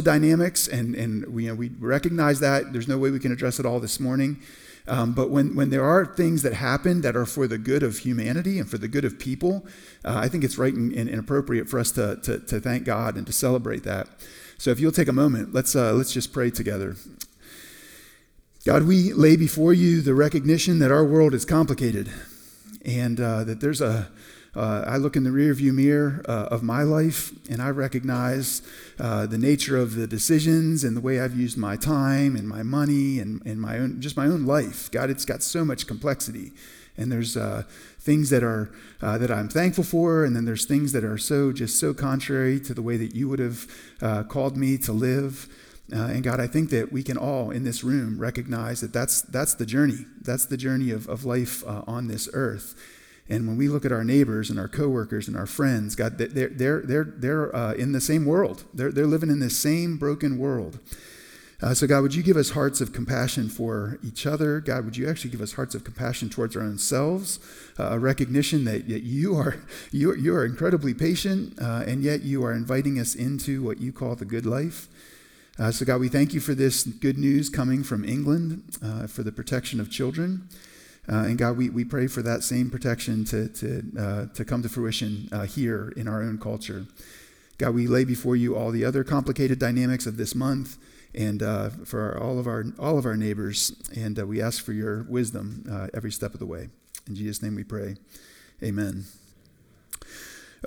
dynamics, and, and we, you know, we recognize that. There's no way we can address it all this morning. Um, but when, when there are things that happen that are for the good of humanity and for the good of people, uh, I think it's right and, and, appropriate for us to, to, to, thank God and to celebrate that. So if you'll take a moment, let's, uh, let's just pray together. God, we lay before you the recognition that our world is complicated and uh, that there's a, uh, I look in the rearview mirror uh, of my life and I recognize uh, the nature of the decisions and the way I've used my time and my money and, and my own, just my own life. God, it's got so much complexity. And there's uh, things that are uh, that I'm thankful for, and then there's things that are so just so contrary to the way that you would have uh, called me to live. and God, I think that we can all in this room recognize that that's that's the journey. That's the journey of, of life on this earth. And when we look at our neighbors and our coworkers and our friends, God, they're, they're, they're, they're uh, in the same world. They're, they're living in this same broken world. Uh, so, God, would you give us hearts of compassion for each other? God, would you actually give us hearts of compassion towards our own selves? Uh, a recognition that, that you, are, you, are, you are incredibly patient, uh, and yet you are inviting us into what you call the good life. Uh, so, God, we thank you for this good news coming from England uh, for the protection of children. Uh, and God, we, we pray for that same protection to, to, uh, to come to fruition uh, here in our own culture. God, we lay before you all the other complicated dynamics of this month and uh, for our, all, of our, all of our neighbors. And uh, we ask for your wisdom uh, every step of the way. In Jesus' name we pray. Amen.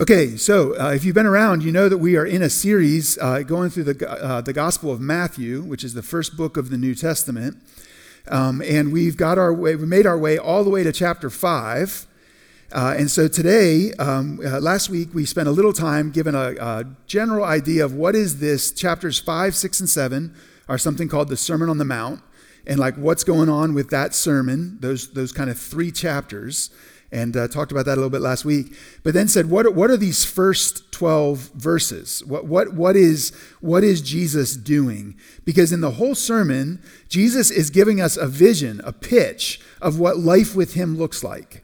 Okay, so uh, if you've been around, you know that we are in a series uh, going through the, uh, the Gospel of Matthew, which is the first book of the New Testament. Um, and we've got our way, we made our way all the way to chapter 5. Uh, and so today, um, uh, last week, we spent a little time giving a, a, general idea of what is this. Chapters 5, 6, and 7 are something called the Sermon on the Mount, and like what's going on with that sermon, those, those kind of three chapters and uh, talked about that a little bit last week. But then said, what are, what are these first 12 verses? What, what, what, is, what is Jesus doing? Because in the whole sermon, Jesus is giving us a vision, a pitch of what life with him looks like.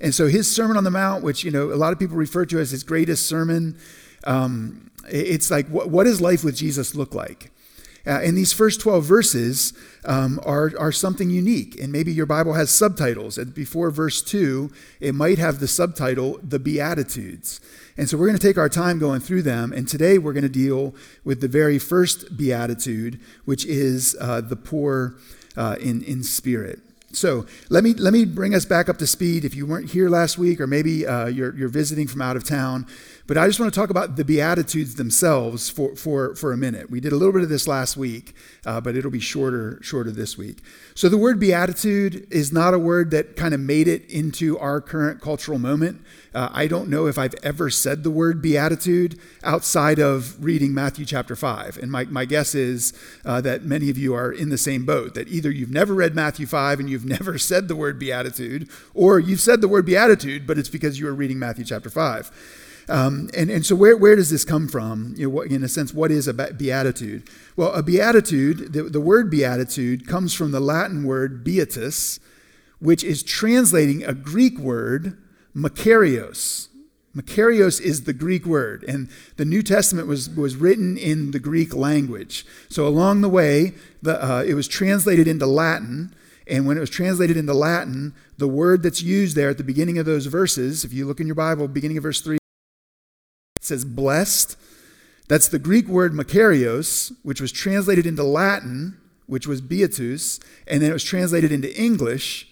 And so his Sermon on the Mount, which, you know, a lot of people refer to as his greatest sermon, um, it's like, what, what does life with Jesus look like? Uh, and these first 12 verses um, are, are something unique. And maybe your Bible has subtitles. And before verse 2, it might have the subtitle, The Beatitudes. And so we're going to take our time going through them. And today we're going to deal with the very first beatitude, which is uh, the poor uh, in, in spirit. So let me, let me bring us back up to speed. If you weren't here last week, or maybe uh, you're, you're visiting from out of town, but I just want to talk about the Beatitudes themselves for, for, for a minute. We did a little bit of this last week, uh, but it'll be shorter, shorter this week. So the word Beatitude is not a word that kind of made it into our current cultural moment. Uh, I don't know if I've ever said the word Beatitude outside of reading Matthew chapter 5. And my, my guess is uh, that many of you are in the same boat, that either you've never read Matthew 5 and you've never said the word Beatitude, or you've said the word Beatitude, but it's because you were reading Matthew chapter 5. Um, and, and so, where, where does this come from? You know, what, in a sense, what is a beatitude? Well, a beatitude, the, the word beatitude, comes from the Latin word beatus, which is translating a Greek word, makarios. Makarios is the Greek word, and the New Testament was, was written in the Greek language. So, along the way, the, uh, it was translated into Latin. And when it was translated into Latin, the word that's used there at the beginning of those verses, if you look in your Bible, beginning of verse 3, it says blessed. That's the Greek word makarios, which was translated into Latin, which was beatus, and then it was translated into English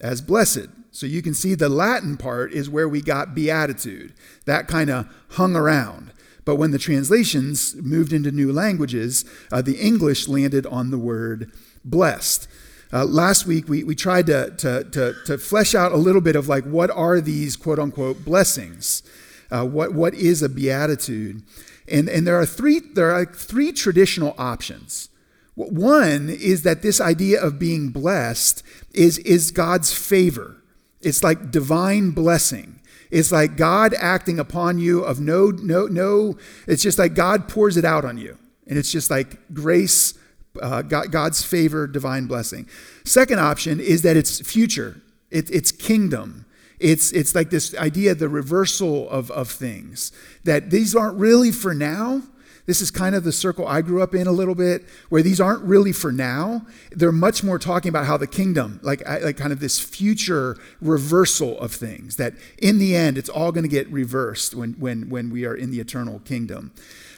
as blessed. So you can see the Latin part is where we got beatitude. That kind of hung around. But when the translations moved into new languages, uh, the English landed on the word blessed. Uh, last week, we, we tried to, to, to, to flesh out a little bit of like what are these quote unquote blessings? Uh, what, what is a beatitude? And, and there, are three, there are three traditional options. One is that this idea of being blessed is, is God's favor. It's like divine blessing. It's like God acting upon you of no, no, no, it's just like God pours it out on you. And it's just like grace, uh, God, God's favor, divine blessing. Second option is that it's future, it, it's kingdom. It's, it's like this idea, the reversal of, of things, that these aren't really for now. This is kind of the circle I grew up in a little bit, where these aren't really for now. They're much more talking about how the kingdom, like, like kind of this future reversal of things, that in the end, it's all going to get reversed when, when, when we are in the eternal kingdom.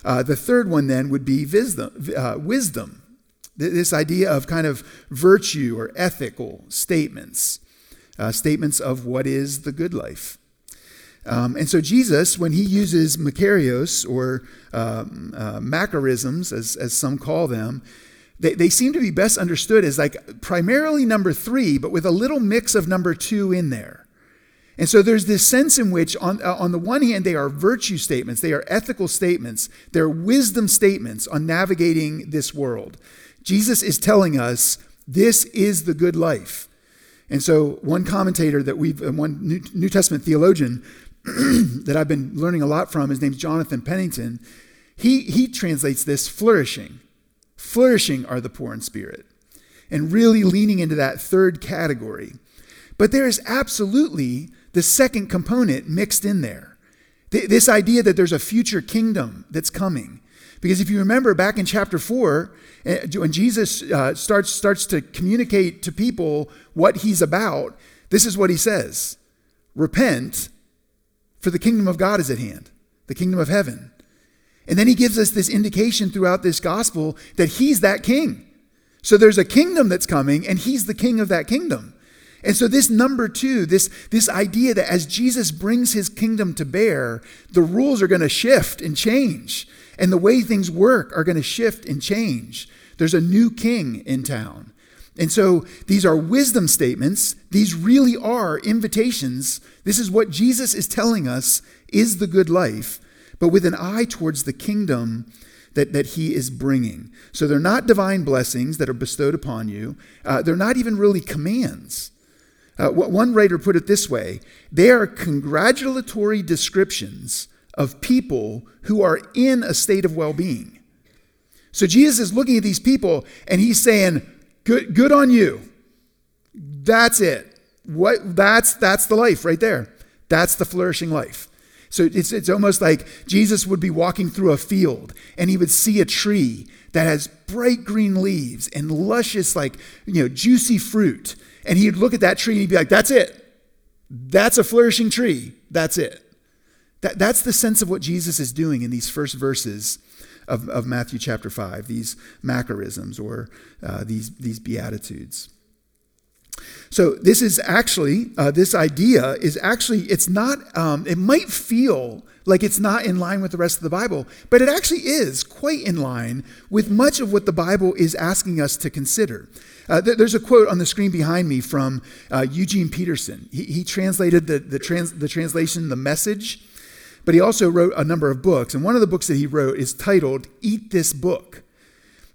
Uh, the third one then would be wisdom. Uh, wisdom. This idea of kind of virtue or ethical statements, uh, statements of what is the good life. Um, and so Jesus, when he uses Makarios or um, uh, Macarisms, as, as some call them, they, they seem to be best understood as like primarily number three, but with a little mix of number two in there. And so there's this sense in which, on, uh, on the one hand, they are virtue statements, they are ethical statements, they're wisdom statements on navigating this world. Jesus is telling us this is the good life. And so, one commentator that we've, one New, Testament theologian that I've been learning a lot from, his name's Jonathan Pennington, he, he translates this flourishing. Flourishing are the poor in spirit. And really leaning into that third category. But there is absolutely the second component mixed in there. Th- this idea that there's a future kingdom that's coming. Because if you remember back in chapter 4, eh, when Jesus uh, starts, starts to communicate to people what he's about, this is what he says Repent for the kingdom of God is at hand, the kingdom of heaven. And then he gives us this indication throughout this gospel that he's that king. So there's a kingdom that's coming, and he's the king of that kingdom. And so this number two, this, this idea that as Jesus brings his kingdom to bear, the rules are going to shift and change. And the way things work are going to shift and change. There's a new king in town. And so these are wisdom statements. These really are invitations. This is what Jesus is telling us is the good life, but with an eye towards the kingdom that, that he is bringing. So they're not divine blessings that are bestowed upon you, uh, they're not even really commands. Uh, one writer put it this way they are congratulatory descriptions of people who are in a state of well being. So Jesus is looking at these people and he's saying, Good, good on you. That's it. What, that's, that's the life right there. That's the flourishing life. So it's, it's almost like Jesus would be walking through a field and he would see a tree that has bright green leaves and luscious, like, you know, juicy fruit. And he'd look at that tree and he'd be like, that's it. That's a flourishing tree. That's it. That, that's the sense of what Jesus is doing in these first verses of, of Matthew chapter 5, these Macarisms or uh, these, these Beatitudes. So this is actually, uh, this idea is actually, it's not, um, it might feel like it's not in line with the rest of the Bible, but it actually is quite in line with much of what the Bible is asking us to consider. Uh, th- there's a quote on the screen behind me from uh, Eugene Peterson. He, he translated the, the, trans- the translation, The Message, but he also wrote a number of books. And one of the books that he wrote is titled Eat This Book.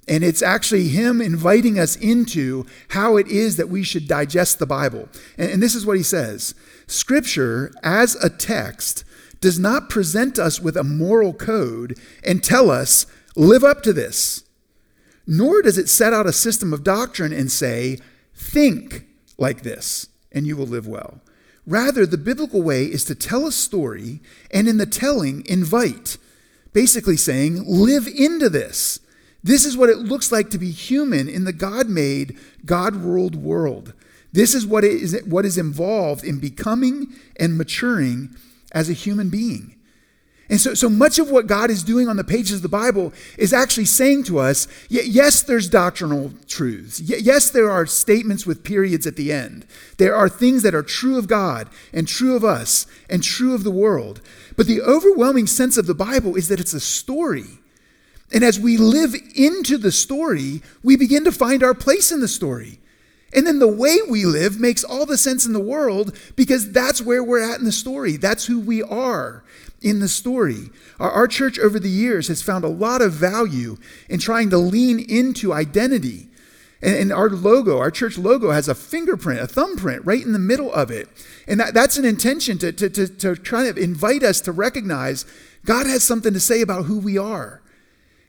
And it's actually him inviting us into how it is that we should digest the Bible. And, and, this is what he says Scripture, as a text, does not present us with a moral code and tell us, live up to this. Nor does it set out a system of doctrine and say, think like this, and you will live well. Rather, the biblical way is to tell a story and in the telling, invite. Basically, saying, live into this. This is what it looks like to be human in the God made, God ruled world. This is what is, what is involved in becoming and maturing as a human being. And so, so much of what God is doing on the pages of the Bible is actually saying to us yes, there's doctrinal truths. Yes, there are statements with periods at the end. There are things that are true of God and true of us and true of the world. But the overwhelming sense of the Bible is that it's a story. And as we live into the story, we begin to find our place in the story. And then the way we live makes all the sense in the world because that's where we're at in the story. That's who we are in the story. Our, our, church over the years has found a lot of value in trying to lean into identity. And, and, our logo, our church logo, has a fingerprint, a thumbprint right in the middle of it. And that, that's an intention to, to, to, to try to invite us to recognize God has something to say about who we are.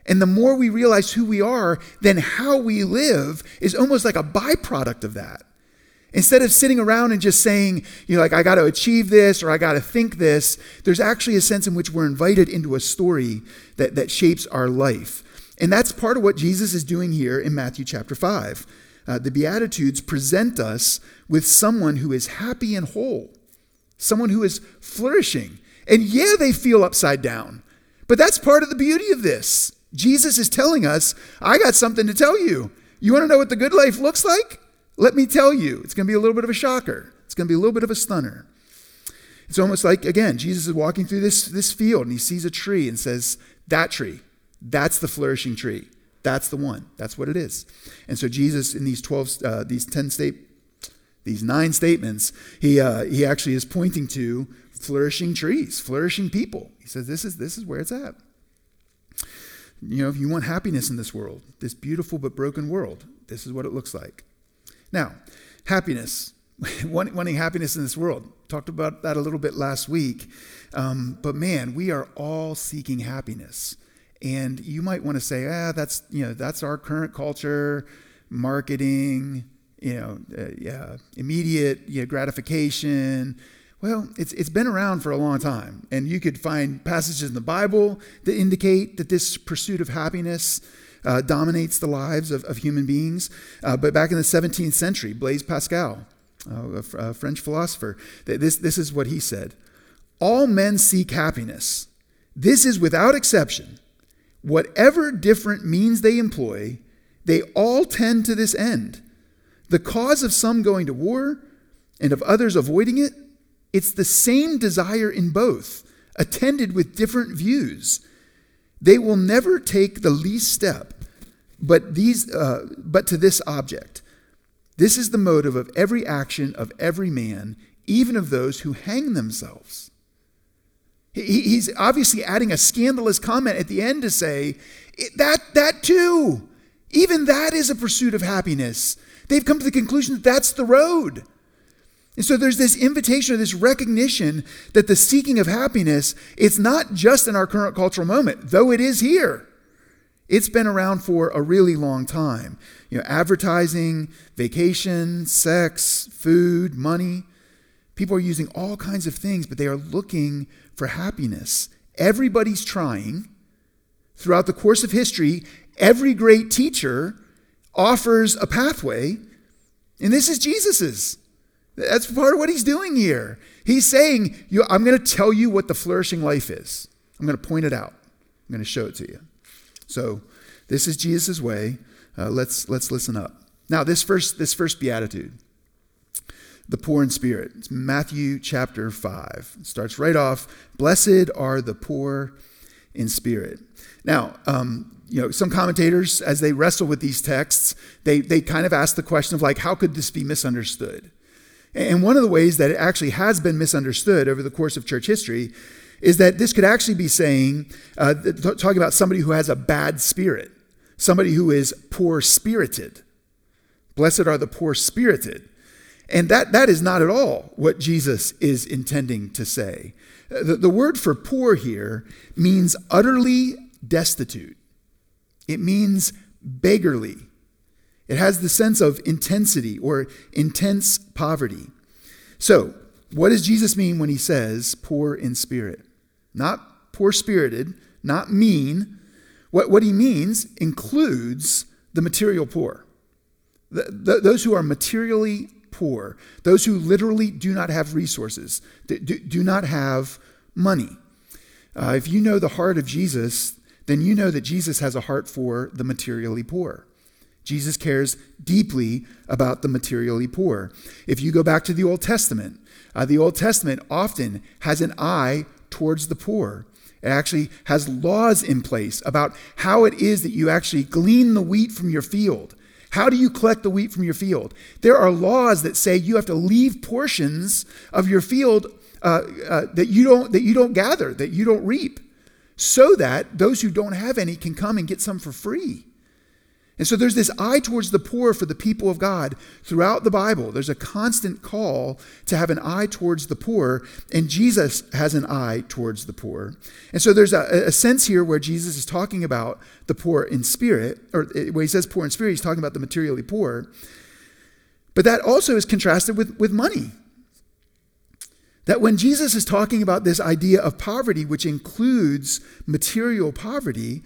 And the more we realize who we are, then how we live is almost like a byproduct of that. Instead of sitting around and just saying, you know, like, I got to achieve this or I got to think this, there's actually a sense in which we're invited into a story that, that shapes our life. And that's part of what Jesus is doing here in Matthew chapter 5. Uh, the Beatitudes present us with someone who is happy and whole, someone who is flourishing. And yeah, they feel upside down, but that's part of the beauty of this. Jesus is telling us, I got something to tell you. You want to know what the good life looks like? Let me tell you. It's going to be a little bit of a shocker, it's going to be a little bit of a stunner. It's almost like, again, Jesus is walking through this, this field and he sees a tree and says, That tree, that's the flourishing tree. That's the one. That's what it is. And so Jesus, in these 12, uh, these 10 state, these nine statements, he, uh, he actually is pointing to flourishing trees, flourishing people. He says, this is, this is where it's at. You know, if you want happiness in this world, this beautiful but broken world, this is what it looks like. Now, happiness, wanting happiness in this world. Talked about that a little bit last week. Um, but man, we are all seeking happiness. And you might want to say, ah, that's, you know, that's our current culture, marketing, you know, uh, yeah, immediate you know, gratification. Well, it's, it's been around for a long time. And you could find passages in the Bible that indicate that this pursuit of happiness uh, dominates the lives of, of human beings. Uh, but back in the 17th century, Blaise Pascal, uh, a, French philosopher, this, this is what he said All men seek happiness. This is without exception Whatever different means they employ, they all tend to this end. The cause of some going to war and of others avoiding it, it's the same desire in both, attended with different views. They will never take the least step, but, these, uh, but to this object. This is the motive of every action of every man, even of those who hang themselves. He's obviously adding a scandalous comment at the end to say, that, that too, even that is a pursuit of happiness. They've come to the conclusion that that's the road. And so there's this invitation or this recognition that the seeking of happiness, it's not just in our current cultural moment, though it is here. It's been around for a really long time. You know, advertising, vacation, sex, food, money. People are using all kinds of things, but they are looking for happiness. Everybody's trying. Throughout the course of history, every great teacher offers a pathway, and this is Jesus's. That's part of what he's doing here. He's saying, I'm going to tell you what the flourishing life is. I'm going to point it out. I'm going to show it to you. So, this is Jesus' way. Uh, let's, let's listen up. Now, this first, this first beatitude the poor in spirit. It's Matthew chapter 5. It starts right off Blessed are the poor in spirit. Now, um, you know, some commentators, as they wrestle with these texts, they, they kind of ask the question of, like, how could this be misunderstood? And one of the ways that it actually has been misunderstood over the course of church history is that this could actually be saying, uh, talking about somebody who has a bad spirit, somebody who is poor spirited. Blessed are the poor spirited. And that, that is not at all what Jesus is intending to say. The, the word for poor here means utterly destitute, it means beggarly. It has the sense of intensity or intense poverty. So, what does Jesus mean when he says poor in spirit? Not poor spirited, not mean. What, what he means includes the material poor. The, the, those who are materially poor, those who literally do not have resources, do, do not have money. Uh, if you know the heart of Jesus, then you know that Jesus has a heart for the materially poor. Jesus cares deeply about the materially poor. If you go back to the Old Testament, uh, the Old Testament often has an eye towards the poor. It actually has laws in place about how it is that you actually glean the wheat from your field how do you collect the wheat from your field? There are laws that say you have to leave portions of your field uh, uh, that you don't that you don't gather, that you don't reap, so that those who don't have any can come and get some for free. And so there's this eye towards the poor for the people of God throughout the Bible. There's a constant call to have an eye towards the poor, and Jesus has an eye towards the poor. And so there's a, a sense here where Jesus is talking about the poor in spirit, or when he says poor in spirit, he's talking about the materially poor. But that also is contrasted with, with money. That when Jesus is talking about this idea of poverty, which includes material poverty,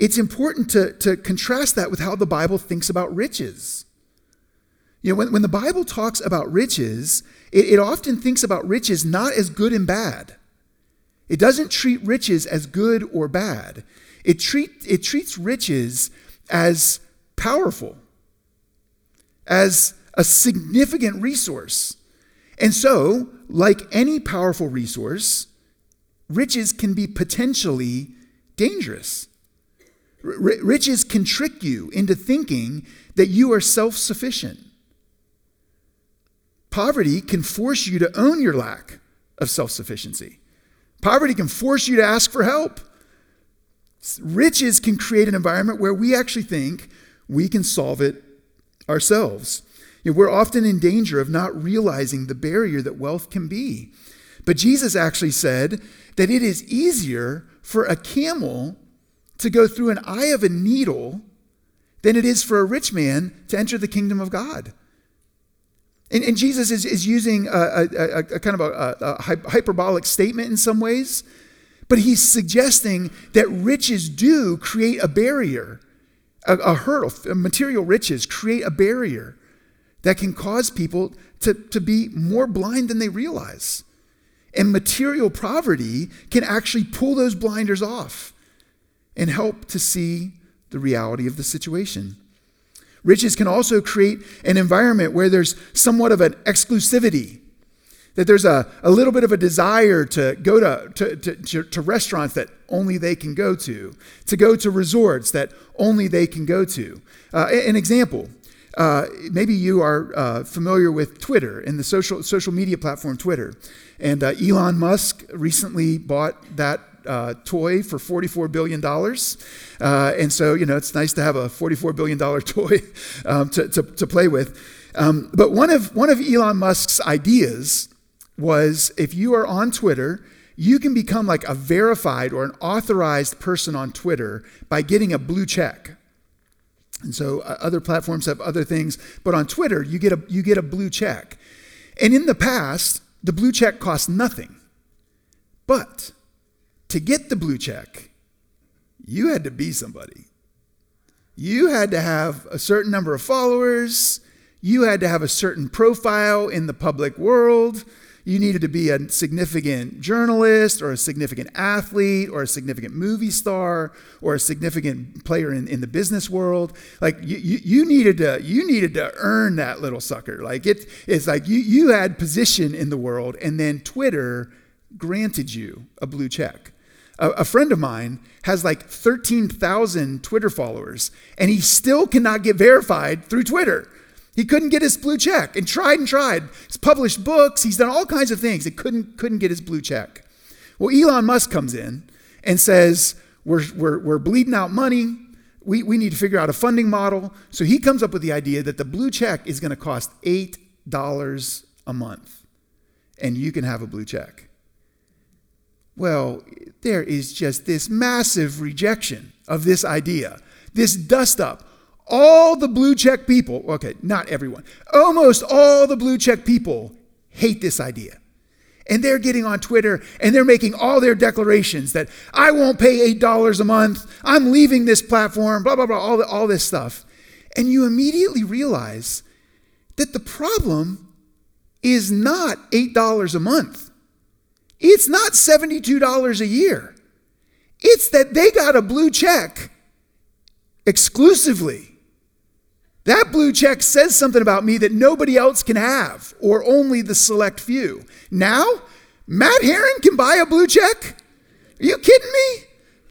it's important to, to contrast that with how the Bible thinks about riches. You know, when, when the Bible talks about riches, it, it often thinks about riches not as good and bad. It doesn't treat riches as good or bad. It, treat, it treats riches as powerful, as a significant resource. And so, like any powerful resource, riches can be potentially dangerous. Riches can trick you into thinking that you are self sufficient. Poverty can force you to own your lack of self sufficiency. Poverty can force you to ask for help. Riches can create an environment where we actually think we can solve it ourselves. You know, we're often in danger of not realizing the barrier that wealth can be. But Jesus actually said that it is easier for a camel to go through an eye of a needle than it is for a rich man to enter the kingdom of God. And, and Jesus is, is using a, a, a kind of a, a hyperbolic statement in some ways, but he's suggesting that riches do create a barrier, a, a hurdle. Material riches create a barrier that can cause people to, to be more blind than they realize. And material poverty can actually pull those blinders off and help to see the reality of the situation. Riches can also create an environment where there's somewhat of an exclusivity, that there's a, a little bit of a desire to go to, to, to, to, restaurants that only they can go to, to go to resorts that only they can go to. Uh, an example uh, maybe you are uh, familiar with Twitter and the social, social media platform Twitter. And uh, Elon Musk recently bought that uh, toy for $44 billion. Uh, and so, you know, it's nice to have a $44 billion toy um, to, to, to, play with. Um, but one of, one of Elon Musk's ideas was if you are on Twitter, you can become like a verified or an authorized person on Twitter by getting a blue check. And so uh, other platforms have other things, but on Twitter, you get, a, you get a blue check. And in the past, the blue check cost nothing. But to get the blue check, you had to be somebody. You had to have a certain number of followers. You had to have a certain profile in the public world. You needed to be a significant journalist or a significant athlete or a significant movie star or a significant player in, in the business world. Like you, you, you, needed to you needed to earn that little sucker. Like it, it's like you, you had position in the world and then Twitter granted you a blue check. A, a friend of mine has like 13,000 Twitter followers and he still cannot get verified through Twitter. He couldn't get his blue check and tried and tried. He's published books, he's done all kinds of things. He couldn't, couldn't get his blue check. Well, Elon Musk comes in and says, We're, we're, we're bleeding out money. We, we need to figure out a funding model. So he comes up with the idea that the blue check is going to cost $8 a month, and you can have a blue check. Well, there is just this massive rejection of this idea, this dust up all the blue check people, okay, not everyone, almost all the blue check people hate this idea. And they're getting on Twitter and they're making all their declarations that I won't pay $8 a month, I'm leaving this platform, blah, blah, blah, all, the, all this stuff. And you immediately realize that the problem is not $8 a month, it's not $72 a year. It's that they got a blue check exclusively that blue check says something about me that nobody else can have, or only the select few. Now, Matt Herron can buy a blue check? Are you kidding me?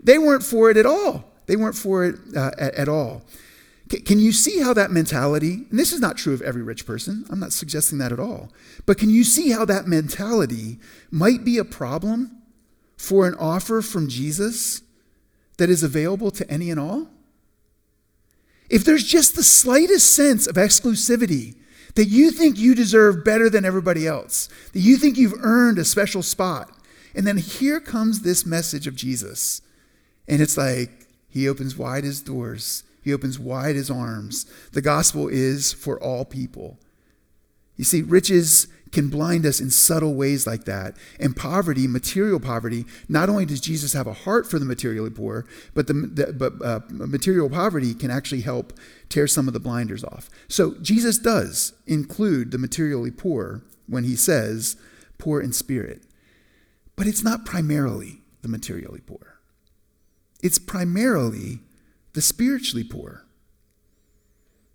They weren't for it at all. They weren't for it uh, at, at, all. Can you see how that mentality, and this is not true of every rich person, I'm not suggesting that at all, but can you see how that mentality might be a problem for an offer from Jesus that is available to any and all? If there's just the slightest sense of exclusivity, that you think you deserve better than everybody else, that you think you've earned a special spot, and then here comes this message of Jesus. And it's like he opens wide his doors, he opens wide his arms. The gospel is for all people, You see, riches can blind us in subtle ways like that. And poverty, material poverty, not only does Jesus have a heart for the materially poor, but the, the but uh, material poverty can actually help tear some of the blinders off. So Jesus does include the materially poor when he says poor in spirit. But it's not primarily the materially poor. It's primarily the spiritually poor.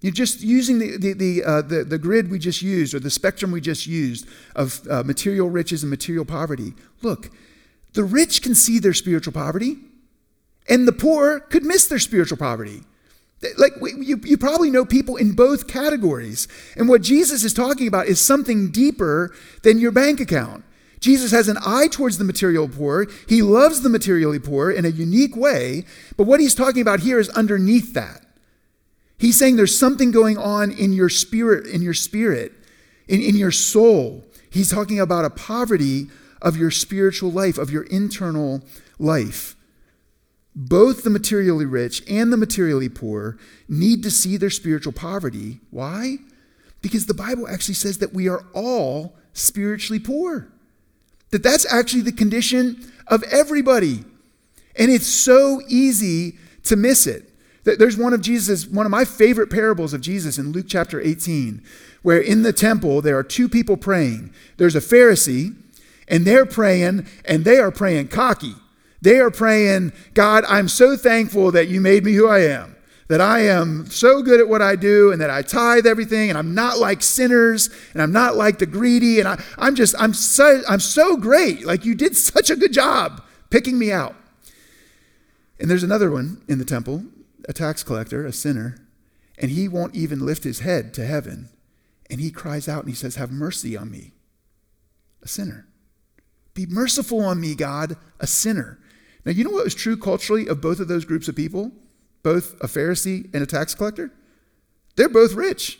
You're just using the, the, the, uh, the, the, grid we just used or the spectrum we just used of uh, material riches and material poverty. Look, the rich can see their spiritual poverty, and the poor could miss their spiritual poverty. Like, you, you probably know people in both categories. And what Jesus is talking about is something deeper than your bank account. Jesus has an eye towards the material poor. He loves the materially poor in a unique way. But what he's talking about here is underneath that. He's saying there's something going on in your spirit, in your spirit, in, in your soul. He's talking about a poverty of your spiritual life, of your internal life. Both the materially rich and the materially poor need to see their spiritual poverty. Why? Because the Bible actually says that we are all spiritually poor. That that's actually the condition of everybody. And it's so easy to miss it. There's one of Jesus, one of my favorite parables of Jesus in Luke chapter 18, where in the temple there are two people praying. There's a Pharisee, and they're praying, and they are praying cocky. They are praying, God, I'm so thankful that you made me who I am, that I am so good at what I do, and that I tithe everything, and I'm not like sinners, and I'm not like the greedy, and I, I'm just, I'm so, I'm so great. Like you did such a good job picking me out. And there's another one in the temple a tax collector, a sinner, and he won't even lift his head to heaven. And he cries out and he says, Have mercy on me, a sinner. Be merciful on me, God, a sinner. Now, you know what was true culturally of both of those groups of people? Both a Pharisee and a tax collector? They're both rich.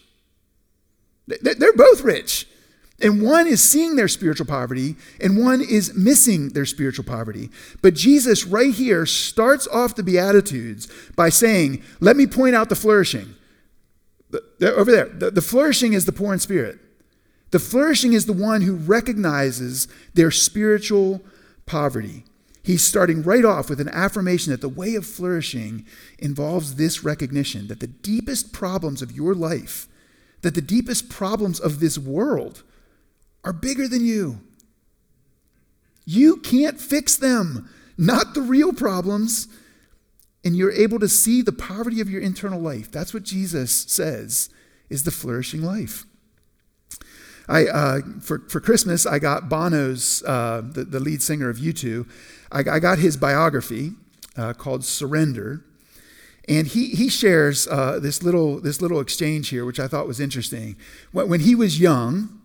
They're both rich. And one is seeing their spiritual poverty, and one is missing their spiritual poverty. But Jesus, right here, starts off the Beatitudes by saying, Let me point out the flourishing. over there, the, flourishing is the poor in spirit. The flourishing is the one who recognizes their spiritual poverty. He's starting right off with an affirmation that the way of flourishing involves this recognition that the deepest problems of your life, that the deepest problems of this world, are bigger than you. You can't fix them, not the real problems. And you're able to see the poverty of your internal life. That's what Jesus says is the flourishing life. I, uh, for, for Christmas, I got Bono's, uh, the, the lead singer of U2, I, I got his biography uh, called Surrender. And he, he shares uh, this, little, this little exchange here, which I thought was interesting. When, when he was young,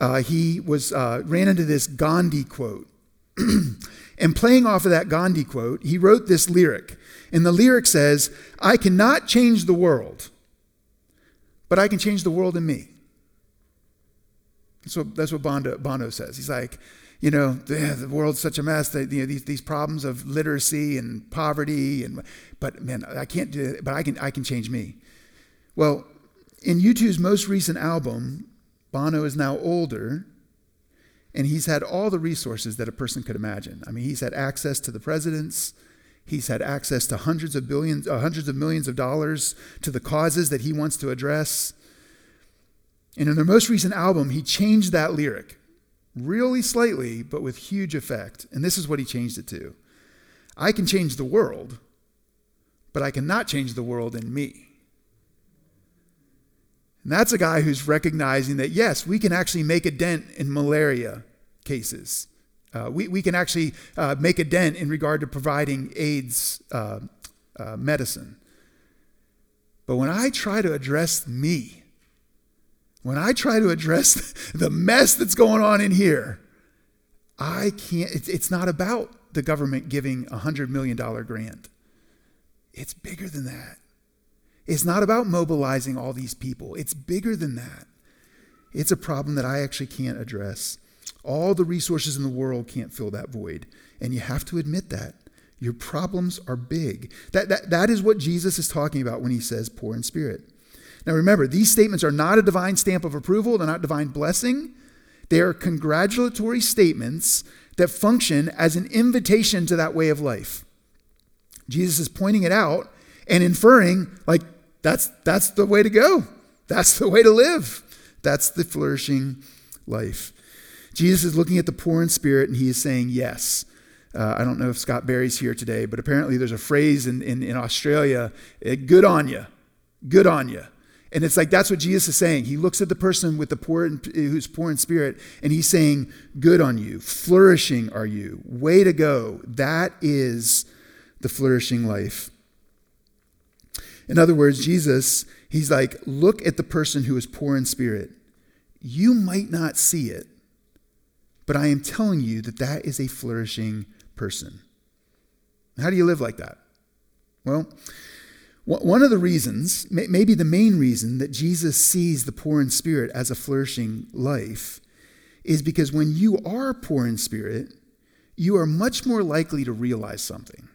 uh, he was, uh, ran into this Gandhi quote. and playing off of that Gandhi quote, he wrote this lyric. And the lyric says, I cannot change the world, but I can change the world in me. So that's what Bono, Bono says. He's like, you know, the, world's such a mess. That, you know, these, these problems of literacy and poverty, and but man, I can't do it. But I can I can change me. Well, in U2's most recent album, Bono is now older, and he's had all the resources that a person could imagine. I mean, he's had access to the presidents. He's had access to hundreds of billions, uh, hundreds of millions of dollars to the causes that he wants to address. And in their most recent album, he changed that lyric really slightly, but with huge effect. And this is what he changed it to I can change the world, but I cannot change the world in me. And that's a guy who's recognizing that, yes, we can actually make a dent in malaria cases. Uh, we, we can actually uh, make a dent in regard to providing AIDS uh, uh medicine. But when I try to address me, when I try to address the mess that's going on in here, I can't, it's, not about the government giving a $100 million grant. It's bigger than that. It's not about mobilizing all these people, it's bigger than that. It's a problem that I actually can't address. All the resources in the world can't fill that void. And you have to admit that. Your problems are big. That, that, that is what Jesus is talking about when he says poor in spirit. Now remember, these statements are not a divine stamp of approval, they're not divine blessing. They are congratulatory statements that function as an invitation to that way of life. Jesus is pointing it out and inferring, like, that's, that's the way to go. That's the way to live. That's the flourishing life. Jesus is looking at the poor in spirit and he is saying, Yes. Uh, I don't know if Scott Barry's here today, but apparently there's a phrase in, in, in Australia eh, good on you. Good on you. And it's like that's what Jesus is saying. He looks at the person with the poor in, who's poor in spirit, and he's saying, "Good on you, flourishing are you. Way to go. That is the flourishing life." In other words, Jesus, he's like, "Look at the person who is poor in spirit. You might not see it, but I am telling you that that is a flourishing person." How do you live like that? Well, one of the reasons, maybe the main reason, that Jesus sees the poor in spirit as a flourishing life is because when you are poor in spirit, you are much more likely to realize something.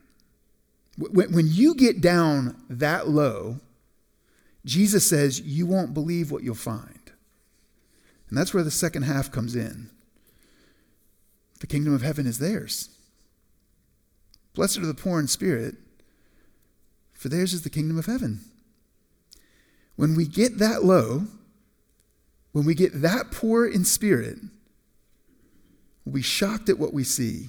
When you get down that low, Jesus says you won't believe what you'll find. And that's where the second half comes in. The kingdom of heaven is theirs. Blessed are the poor in spirit, for theirs is the kingdom of heaven. When we get that low, when we get that poor in spirit, we'll be shocked at what we see.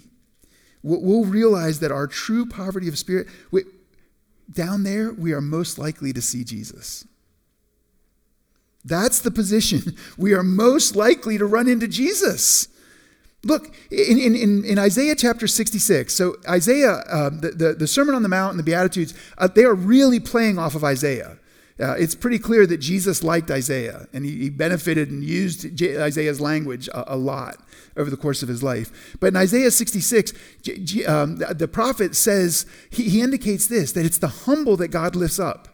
We'll realize that our true poverty of spirit, we, down there, we are most likely to see Jesus. That's the position. We are most likely to run into Jesus. Look, in, in, in, Isaiah chapter 66, so Isaiah, uh, the, the, the, Sermon on the Mount and the Beatitudes, uh, they are really playing off of Isaiah. Uh, it's pretty clear that Jesus liked Isaiah and he, he benefited and used J- Isaiah's language a, a, lot over the course of his life. But in Isaiah 66, J- J- um, the, the, prophet says, he, he indicates this that it's the humble that God lifts up.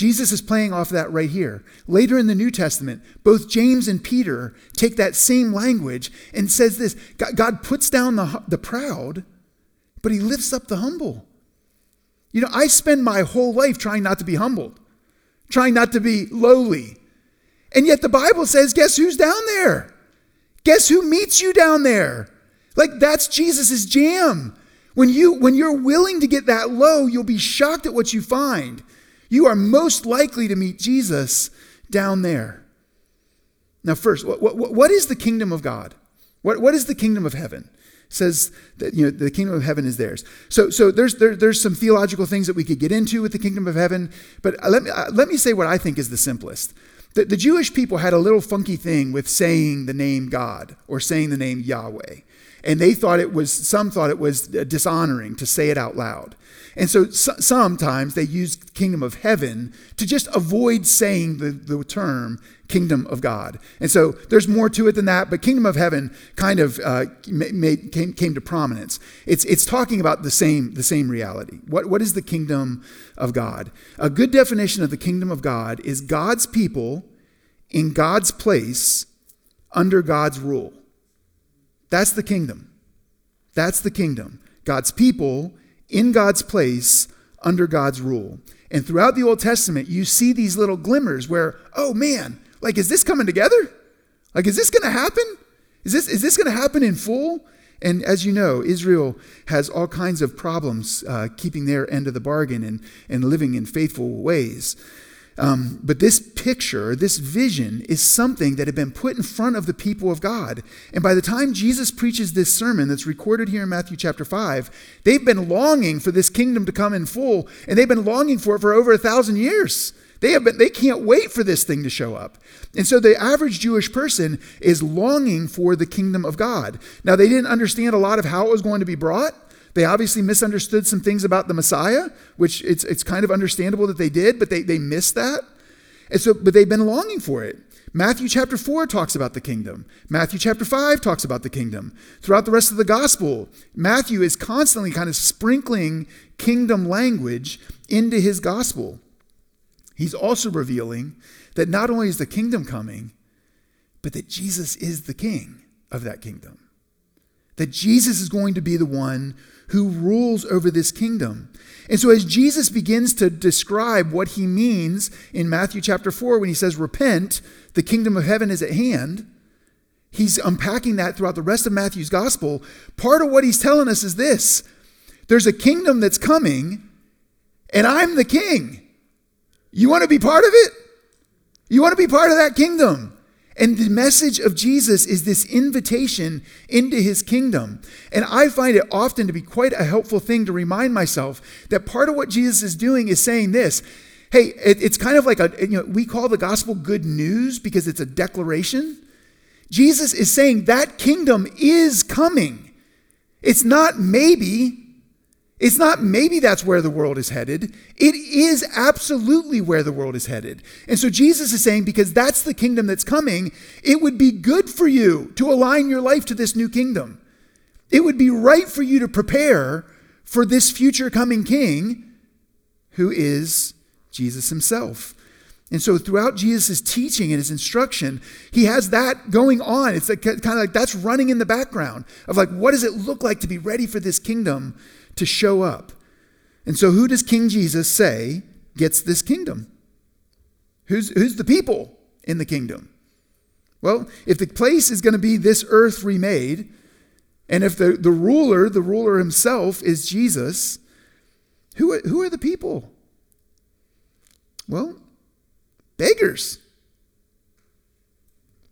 Jesus is playing off that right here. Later in the New Testament, both James and Peter take that same language and says this God puts down the, the proud, but he lifts up the humble. You know, I spend my whole life trying not to be humbled, trying not to be lowly. And yet the Bible says, guess who's down there? Guess who meets you down there? Like that's Jesus's jam. When you when you're willing to get that low, you'll be shocked at what you find you are most likely to meet Jesus down there. Now, first, what, what, what is the kingdom of God? What, what is the kingdom of heaven? It says that you know the kingdom of heaven is theirs. So, so there's there, there's some theological things that we could get into with the kingdom of heaven, but let me uh, let me say what I think is the simplest. The, the Jewish people had a little funky thing with saying the name God or saying the name Yahweh. And they thought it was, some thought it was uh, dishonoring to say it out loud. And so, so sometimes they used kingdom of heaven to just avoid saying the, the term kingdom of God. And so there's more to it than that, but kingdom of heaven kind of uh, made, came, came to prominence. It's, it's talking about the same, the same reality. What, what is the kingdom of God? A good definition of the kingdom of God is God's people in God's place under God's rule. That's the kingdom. That's the kingdom. God's people in God's place under God's rule. And throughout the Old Testament, you see these little glimmers where, oh man, like, is this coming together? Like, is this going to happen? Is this, is this going to happen in full? And as you know, Israel has all kinds of problems uh, keeping their end of the bargain and, and living in faithful ways. Um, but this picture, this vision, is something that had been put in front of the people of God. And by the time Jesus preaches this sermon that's recorded here in Matthew chapter 5, they've been longing for this kingdom to come in full, and they've been longing for it for over a thousand years. They, have been, they can't wait for this thing to show up. And so the average Jewish person is longing for the kingdom of God. Now, they didn't understand a lot of how it was going to be brought. They obviously misunderstood some things about the Messiah, which it's, it's kind of understandable that they did, but they, they missed that. And so, but they've been longing for it. Matthew chapter 4 talks about the kingdom. Matthew chapter 5 talks about the kingdom. Throughout the rest of the gospel, Matthew is constantly kind of sprinkling kingdom language into his gospel. He's also revealing that not only is the kingdom coming, but that Jesus is the king of that kingdom that Jesus is going to be the one who rules over this kingdom. And so, as Jesus begins to describe what he means in Matthew chapter 4, when he says, Repent, the kingdom of heaven is at hand, he's unpacking that throughout the rest of Matthew's gospel. Part of what he's telling us is this there's a kingdom that's coming, and I'm the king. You want to be part of it? You want to be part of that kingdom. And the message of Jesus is this invitation into his kingdom. And I find it often to be quite a helpful thing to remind myself that part of what Jesus is doing is saying this hey, it, it's kind of like a, you know, we call the gospel good news because it's a declaration. Jesus is saying that kingdom is coming. It's not maybe, it's not maybe that's where the world is headed. It is absolutely where the world is headed. And so Jesus is saying, because that's the kingdom that's coming, it would be good for you to align your life to this new kingdom. It would be right for you to prepare for this future coming king who is Jesus himself. And so throughout Jesus' teaching and his instruction, he has that going on. It's like, kind of like that's running in the background of like, what does it look like to be ready for this kingdom to show up. And so, who does King Jesus say gets this kingdom? Who's, who's the people in the kingdom? Well, if the place is going to be this earth remade, and if the, the ruler, the ruler himself, is Jesus, who are, who are the people? Well, beggars.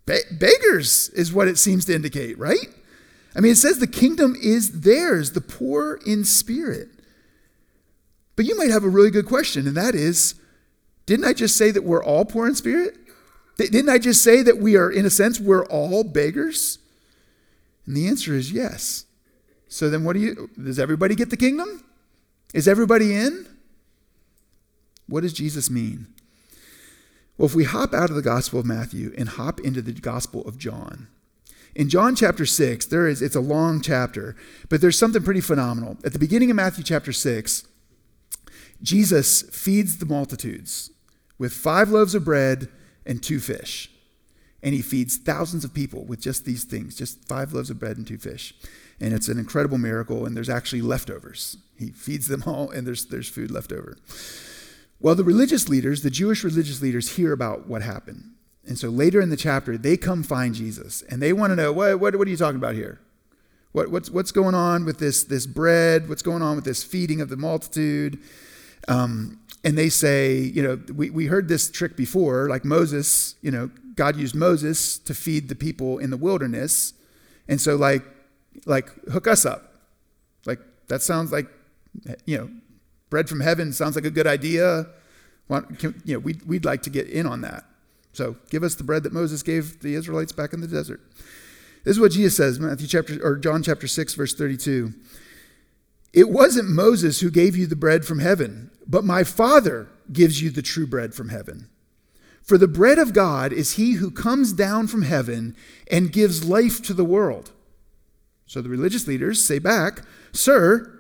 Be- beggars is what it seems to indicate, right? I mean, it says the kingdom is theirs, the poor in spirit. But you might have a really good question, and that is didn't I just say that we're all poor in spirit? Didn't I just say that we are, in a sense, we're all beggars? And the answer is yes. So then, what do you, does everybody get the kingdom? Is everybody in? What does Jesus mean? Well, if we hop out of the Gospel of Matthew and hop into the Gospel of John, in John chapter 6, there is it's a long chapter, but there's something pretty phenomenal. At the beginning of Matthew chapter 6, Jesus feeds the multitudes with five loaves of bread and two fish. And he feeds thousands of people with just these things, just five loaves of bread and two fish. And it's an incredible miracle, and there's actually leftovers. He feeds them all, and there's, there's food left over. Well, the religious leaders, the Jewish religious leaders, hear about what happened. And so later in the chapter, they come find Jesus and they want to know what, what, what are you talking about here? What, what's, what's going on with this, this bread? What's going on with this feeding of the multitude? Um, and they say, you know, we, we heard this trick before, like Moses, you know, God used Moses to feed the people in the wilderness. And so, like, like hook us up. Like, that sounds like, you know, bread from heaven sounds like a good idea. Want, can, you know, we'd, we'd like to get in on that. So give us the bread that Moses gave the Israelites back in the desert. This is what Jesus says, Matthew chapter or John chapter 6 verse 32. It wasn't Moses who gave you the bread from heaven, but my Father gives you the true bread from heaven. For the bread of God is he who comes down from heaven and gives life to the world. So the religious leaders say back, Sir,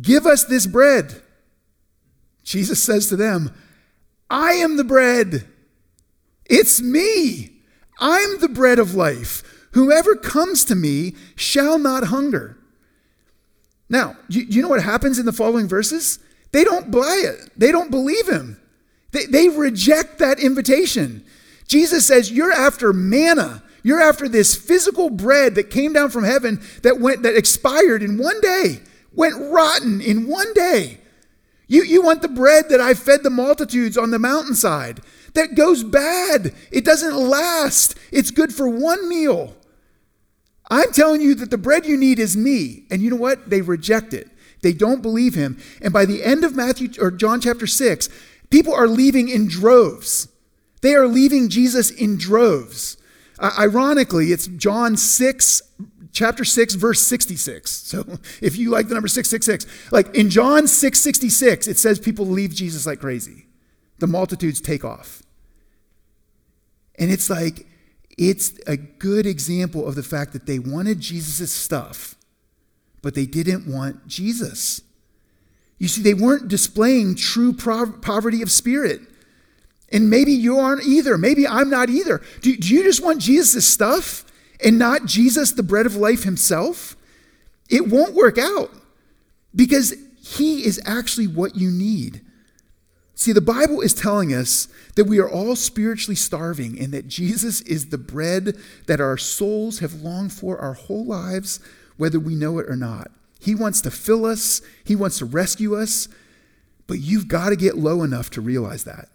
give us this bread. Jesus says to them, I am the bread. It's me. I'm the bread of life. Whoever comes to me shall not hunger. Now, you, you know what happens in the following verses? They don't buy it, they don't believe him. They, they reject that invitation. Jesus says, You're after manna. You're after this physical bread that came down from heaven that went that expired in one day, went rotten in one day. You, you want the bread that I fed the multitudes on the mountainside that goes bad. It doesn't last. It's good for one meal. I'm telling you that the bread you need is me. And you know what? They reject it. They don't believe him. And by the end of Matthew or John chapter 6, people are leaving in droves. They are leaving Jesus in droves. Uh, ironically, it's John 6 chapter 6 verse 66 so if you like the number 666 like in john 666 it says people leave jesus like crazy the multitudes take off. And it's like, it's a good example of the fact that they wanted Jesus' stuff, but they didn't want Jesus. You see, they weren't displaying true poverty of spirit. And maybe you aren't either. Maybe I'm not either. Do, do you just want Jesus' stuff and not Jesus, the bread of life himself? It won't work out because He is actually what you need. See, the Bible is telling us that we are all spiritually starving and that Jesus is the bread that our souls have longed for our whole lives, whether we know it or not. He wants to fill us, He wants to rescue us, but you've got to get low enough to realize that.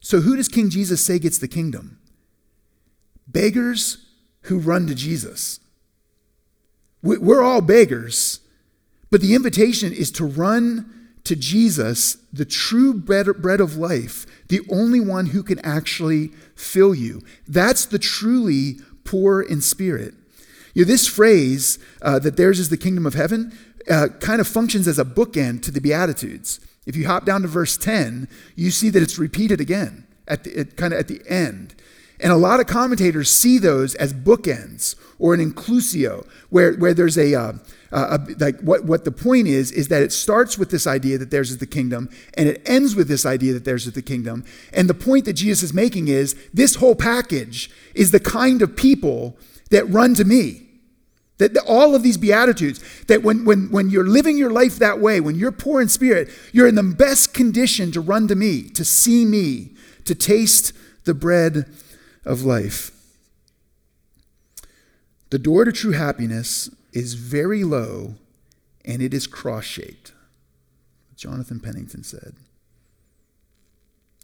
So, who does King Jesus say gets the kingdom? Beggars who run to Jesus. We're all beggars, but the invitation is to run to Jesus, the true bread, of life, the only one who can actually fill you. That's the truly poor in spirit. You know, this phrase uh, that theirs is the kingdom of heaven uh, kind of functions as a bookend to the Beatitudes. If you hop down to verse 10, you see that it's repeated again at, the, at kind of at the end. And a lot of commentators see those as bookends or an inclusio, where, where there's a, uh, uh, like what, what the point is, is that it starts with this idea that theirs is the kingdom, and it ends with this idea that theirs is the kingdom. And the point that Jesus is making is this whole package is the kind of people that run to me. That, that all of these beatitudes, that when, when, when you're living your life that way, when you're poor in spirit, you're in the best condition to run to me, to see me, to taste the bread of life. The door to true happiness is very low and it is cross shaped. Jonathan Pennington said.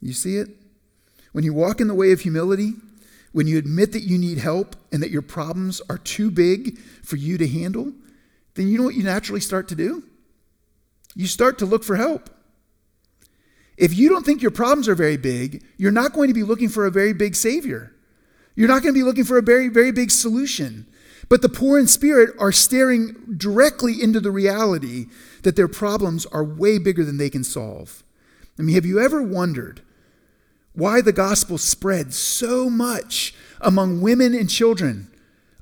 You see it? When you walk in the way of humility, when you admit that you need help and that your problems are too big for you to handle, then you know what you naturally start to do? You start to look for help. If you don't think your problems are very big, you're not going to be looking for a very big Savior. You're not going to be looking for a very, very big solution. But the poor in spirit are staring directly into the reality that their problems are way bigger than they can solve. I mean, have you ever wondered why the gospel spread so much among women and children,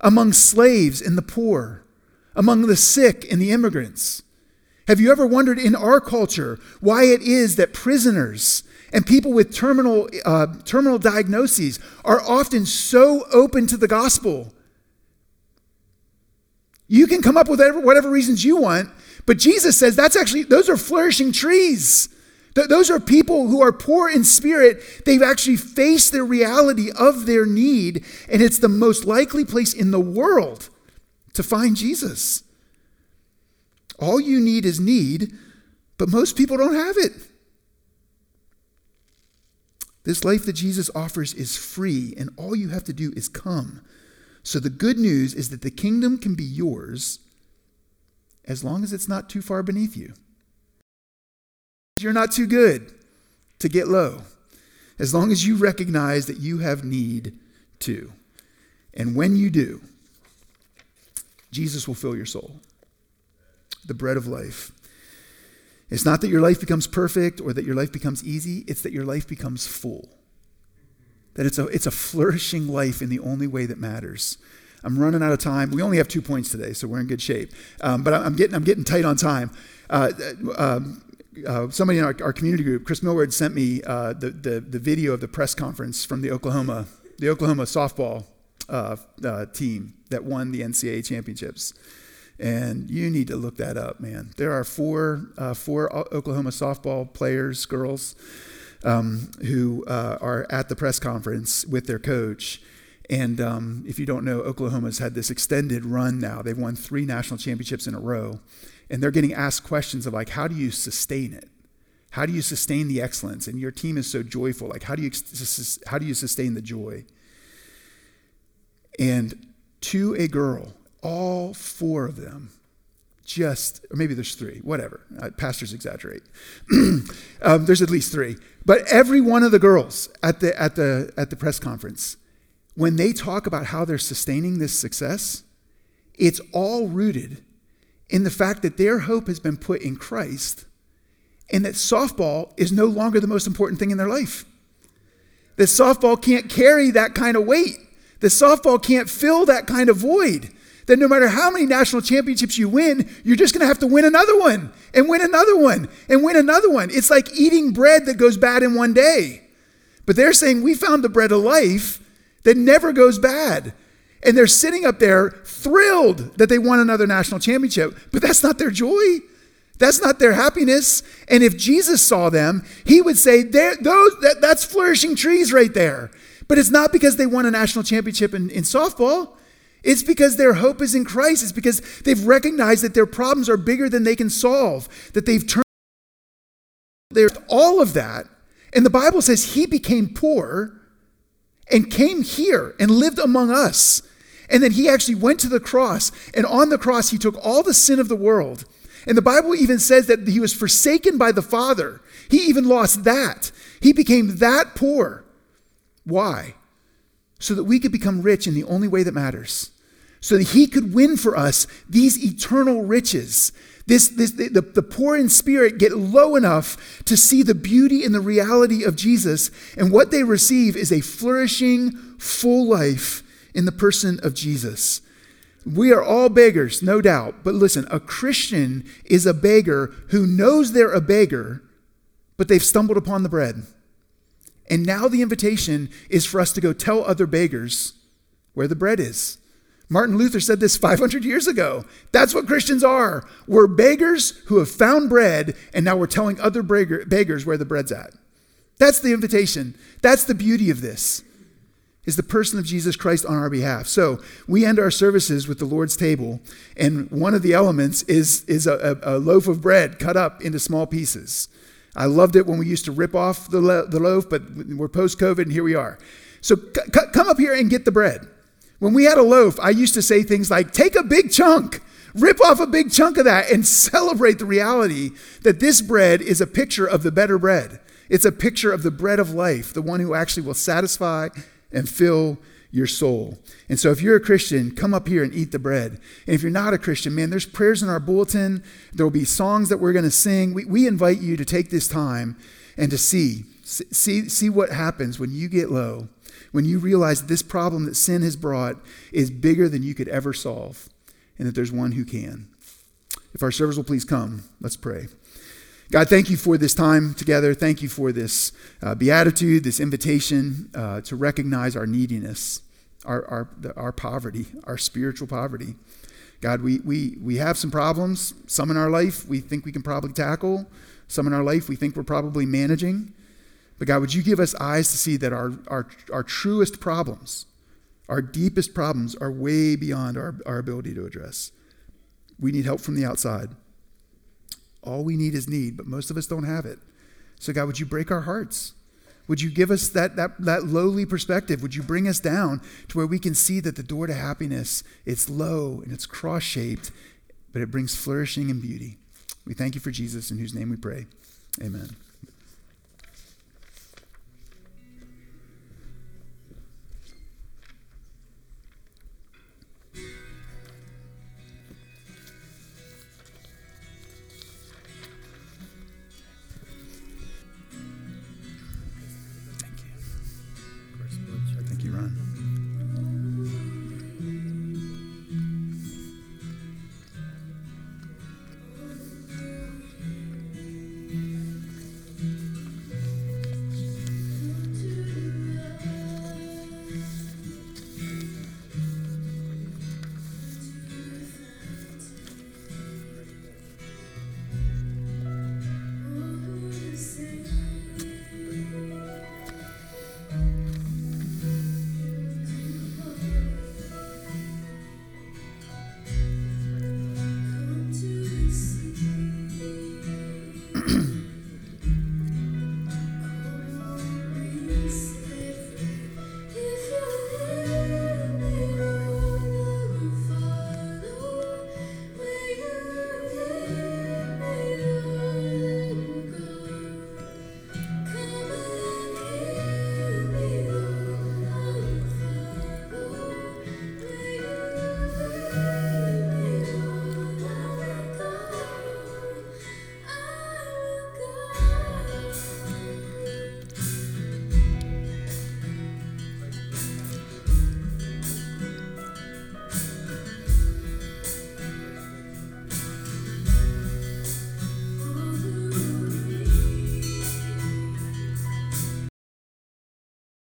among slaves and the poor, among the sick and the immigrants? Have you ever wondered in our culture why it is that prisoners and people with terminal, uh, terminal diagnoses are often so open to the gospel? You can come up with whatever, reasons you want, but Jesus says that's actually, those are flourishing trees. Th- those are people who are poor in spirit. They've actually faced the reality of their need, and it's the most likely place in the world to find Jesus. All you need is need, but most people don't have it. This life that Jesus offers is free, and all you have to do is come. So the good news is that the kingdom can be yours as long as it's not too far beneath you. You're not too good to get low, as long as you recognize that you have need to. And when you do, Jesus will fill your soul, the bread of life. It's not that your life becomes perfect or that your life becomes easy, it's that your life becomes full that it's a, it's a flourishing life in the only way that matters. I'm running out of time. We only have two points today, so we're in good shape. Um, but I'm getting, I'm getting tight on time. Uh, um, uh, somebody in our, our, community group, Chris Millward, sent me uh, the, the, the, video of the press conference from the Oklahoma, the Oklahoma softball uh, uh, team that won the NCAA championships. And you need to look that up, man. There are four, uh, four Oklahoma softball players, girls, um, who uh, are at the press conference with their coach. And um, if you don't know, Oklahoma's had this extended run now. They've won three national championships in a row. And they're getting asked questions of like, how do you sustain it? How do you sustain the excellence? And your team is so joyful. Like, how do you, how do you sustain the joy? And to a girl, all four of them just, or maybe there's three, whatever. Uh, pastors exaggerate. um, there's at least three. But every one of the girls at the, at, the, at the press conference, when they talk about how they're sustaining this success, it's all rooted in the fact that their hope has been put in Christ and that softball is no longer the most important thing in their life. That softball can't carry that kind of weight. That softball can't fill that kind of void that no matter how many national championships you win, you're just going to have to win another one and win another one and win another one. It's like eating bread that goes bad in one day. But they're saying we found the bread of life that never goes bad. And they're sitting up there thrilled that they won another national championship, but that's not their joy. That's not their happiness. And if Jesus saw them, he would say, those, that, That's flourishing trees right there. But it's not because they won a national championship in, in softball. It's because their hope is in Christ. It's because they've recognized that their problems are bigger than they can solve, that they've turned there's all of that. And the Bible says he became poor and came here and lived among us. And then he actually went to the cross. And on the cross, he took all the sin of the world. And the Bible even says that he was forsaken by the Father. He even lost that. He became that poor. Why? So that we could become rich in the only way that matters. So that he could win for us these eternal riches this, this, the, the poor in spirit get low enough to see the beauty and the reality of Jesus, and what they receive is a flourishing, full life in the person of Jesus. We are all beggars, no doubt. But listen, a Christian is a beggar who knows they're a beggar, but they've stumbled upon the bread. And now the invitation is for us to go tell other beggars where the bread is. Martin Luther said this 500 years ago. That's what Christians are. We're beggars who have found bread, and now we're telling other beggars where the bread's at. That's the invitation. That's the beauty of this. Is the person of Jesus Christ on our behalf. So we end our services with the Lord's table, and one of the elements is, is a, a, a loaf of bread cut up into small pieces. I loved it when we used to rip off the, lo- the loaf, but we're post COVID, and here we are. So c- come up here and get the bread. When we had a loaf, I used to say things like, take a big chunk, rip off a big chunk of that, and celebrate the reality that this bread is a picture of the better bread. It's a picture of the bread of life, the one who actually will satisfy and fill your soul. And so if you're a Christian, come up here and eat the bread. And if you're not a Christian, man, there's prayers in our bulletin. There will be songs that we're going to sing. We, we invite you to take this time and to see, see, see what happens when you get low when you realize this problem that sin has brought is bigger than you could ever solve, and that there's one who can. If our servers will please come, let's pray. God, thank you for this time together. Thank you for this uh, beatitude, this invitation uh, to recognize our neediness, our, our, our poverty, our spiritual poverty. God, we, we, we have some problems. Some in our life we think we can probably tackle, some in our life we think we're probably managing. But God, would you give us eyes to see that our, our, our truest problems, our deepest problems, are way beyond our, our ability to address? We need help from the outside. All we need is need, but most of us don't have it. So, God, would you break our hearts? Would you give us that, that, that lowly perspective? Would you bring us down to where we can see that the door to happiness, it's low and it's cross-shaped, but it brings flourishing and beauty. We thank you for Jesus, in whose name we pray. Amen.